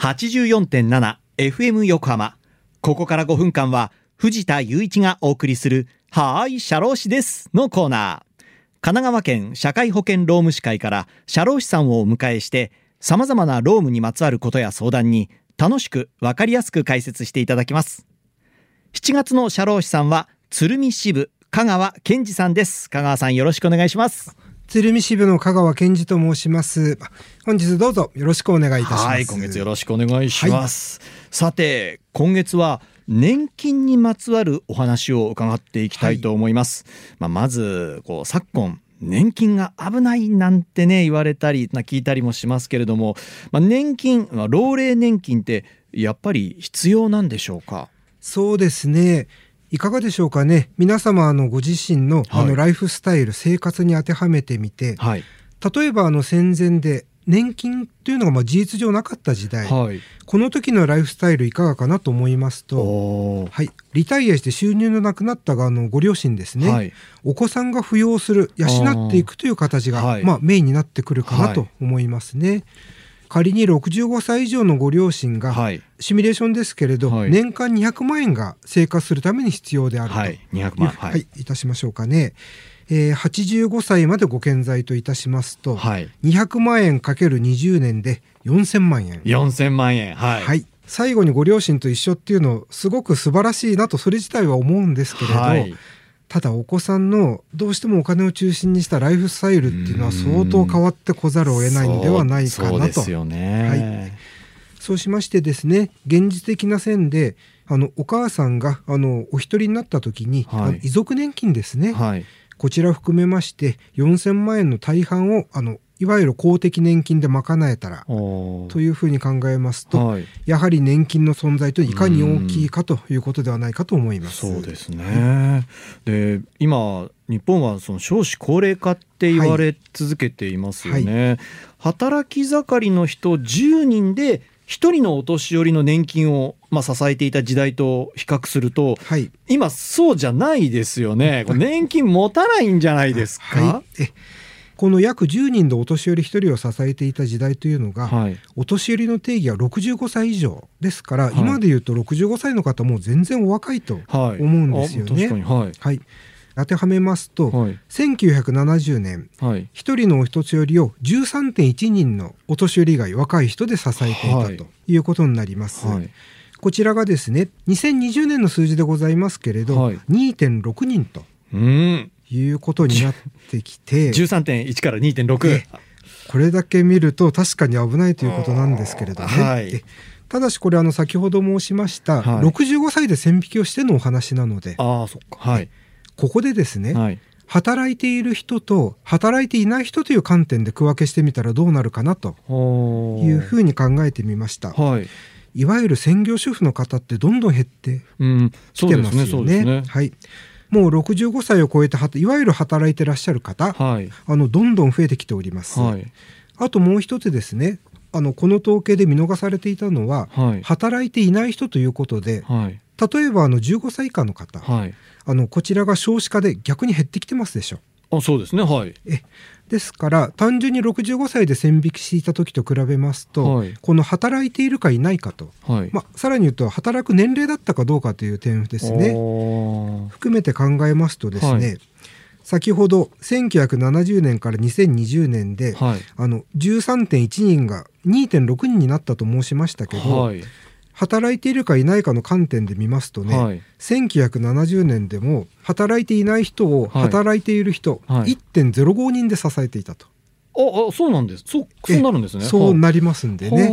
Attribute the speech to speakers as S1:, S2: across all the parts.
S1: 84.7FM 横浜。ここから5分間は藤田雄一がお送りするはーい社労士ですのコーナー。神奈川県社会保険労務士会から社労士さんをお迎えして様々な労務にまつわることや相談に楽しくわかりやすく解説していただきます。7月の社労士さんは鶴見支部香川健二さんです。香川さんよろしくお願いします。
S2: 鶴見支部の香川健二と申します。本日どうぞよろしくお願いいたします。
S1: はい今月よろしくお願いします、さて今月は年金にまつわるお話を伺っていきたいと思います、まあ、まずこう昨今年金が危ないなんてね言われたりな聞いたりもしますけれども、まあ、年金、まあ、老齢年金ってやっぱり必要なんでしょうか？
S2: そうですねいかがでしょうかね？皆様あのご自身の,、あのライフスタイル生活に当てはめてみて、
S1: はい、
S2: 例えばあの戦前で年金というのがまあ事実上なかった時代、
S1: はい、
S2: この時のライフスタイルいかがかなと思いますと、はい、リタイアして収入のなくなったがのご両親ですね、はい、お子さんが扶養する養っていくという形が、まあ、メインになってくるかなと思いますね。仮に65歳以上のご両親が、はい、シミュレーションですけれど、はい、年間200万円が生活するために必要であると、はい、
S1: 200万、
S2: はい、いたしましょうかね。えー、85歳までご健在といたしますと、はい、200万円かける20年で4000万円。
S1: 4000万円、はい、
S2: はい。最後にご両親と一緒っていうのすごく素晴らしいなとそれ自体は思うんですけれど、はい、ただお子さんのどうしてもお金を中心にしたライフスタイルっていうのは相当変わってこざるを得ないんではないかなと。
S1: そうですよね、
S2: はい、そうしましてですね現実的な線であのお母さんがあのお一人になった時に、はい、遺族年金ですね、はい、こちらを含めまして4000万円の大半をあのいわゆる公的年金で賄えたらというふうに考えますと、はい、やはり年金の存在といかに大きいかということではないかと思います。
S1: そうですね、で今日本はその少子高齢化って言われ続けていますよね。はい。はい、働き盛りの人10人で一人のお年寄りの年金を、まあ、支えていた時代と比較すると、はい、今そうじゃないですよね。年金持たないんじゃないですか、
S2: この約10人でお年寄り1人を支えていた時代というのが、はい、お年寄りの定義は65歳以上ですから、はい、今でいうと65歳の方も全然お若いと思うんですよね。
S1: はい、
S2: はい、当てはめますと、はい、1970年、はい、1人のお年寄りを13.1人のお年寄り以外若い人で支えていたということになります。こちらがですね2020年の数字でございますけれど、はい、2.6人と。
S1: うん
S2: いうことになってきて
S1: 13.1から2.6
S2: これだけ見ると確かに危ないということなんですけれどね、はい、ただしこれあの先ほど申しました、はい、65歳で線引きをしてのお話なので
S1: あそっか、はい、
S2: ここでですね、はい、働いている人と働いていない人という観点で区分けしてみたらどうなるかなというふうに考えてみました。はい。いわゆる専業主婦の方ってどんどん減ってきてますよね。ねね。はいもう65歳を超えていわゆる働いてらっしゃる方、はい、あのどんどん増えてきております。はい、あともう一つですねあのこの統計で見逃されていたのは、はい、働いていない人ということで、例えばあの15歳以下の方、あのこちらが少子化で逆に減ってきてますでしょ。
S1: あそうですね。はい。
S2: えですから単純に65歳で線引きしていた時と比べますと、はい、この働いているかいないかと、はい。まあ、さらに言うと働く年齢だったかどうかという点ですね。含めて考えますとですね、はい、先ほど1970年から2020年で、はい、あの13.1人が2.6人になったと申しましたけど、はい、働いているかいないかの観点で見ますとね、はい、1970年でも働いていない人を働いている人、はい、1.05人で支えていたと。
S1: ああそうなんですそうそうなるんですね。
S2: そうなりますんでね。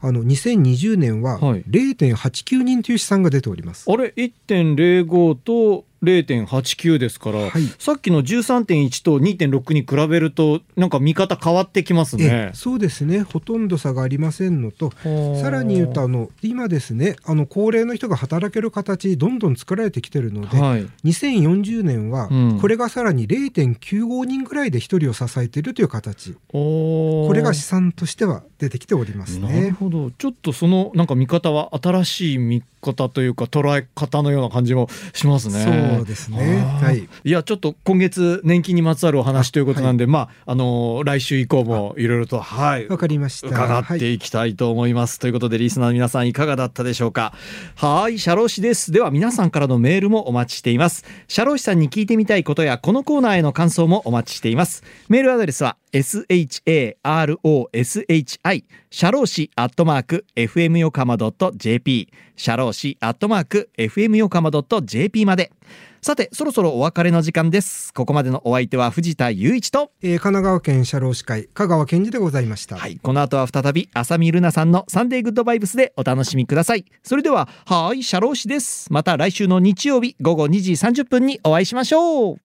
S2: あの2020年は0.89人という試算が出ております。
S1: あれ？1.05と0.89ですから、はい、さっきの13.1と2.6に比べるとなんか見方変わってきますね。
S2: そうですね。ほとんど差がありませんのとさらに言うとあの今ですねあの高齢の人が働ける形どんどん作られてきてるので、はい、2040年はこれがさらに0.95人ぐらいで1人を支えているという形、うん、これが試算としては出てきておりますね。
S1: なるほど。ちょっとそのなんか見方は新しい見方というか捉え方のような感じもしますね。
S2: そうですね。はい。
S1: いやちょっと今月年金にまつわるお話ということなんで、はい、まああの来週以降もいろいろとはい
S2: わかりました
S1: 伺っていきたいと思います。はい、ということでリスナーの皆さんいかがだったでしょうか？はい社労士です。では皆さんからのメールもお待ちしています。社労士さんに聞いてみたいことやこのコーナーへの感想もお待ちしています。メールアドレスは sharoshi 社労士アットマーク fm 横浜 .jp 社労士アットマーク fm 横浜 .jp まで。さてそろそろお別れの時間です。ここまでのお相手は藤田雄一と、
S2: えー、神奈川県社労士会香川健二でございました。
S1: はいこの後は再び浅見ルナさんのサンデーグッドバイブスでお楽しみください。それでははい社労士です。また来週の日曜日午後2時30分にお会いしましょう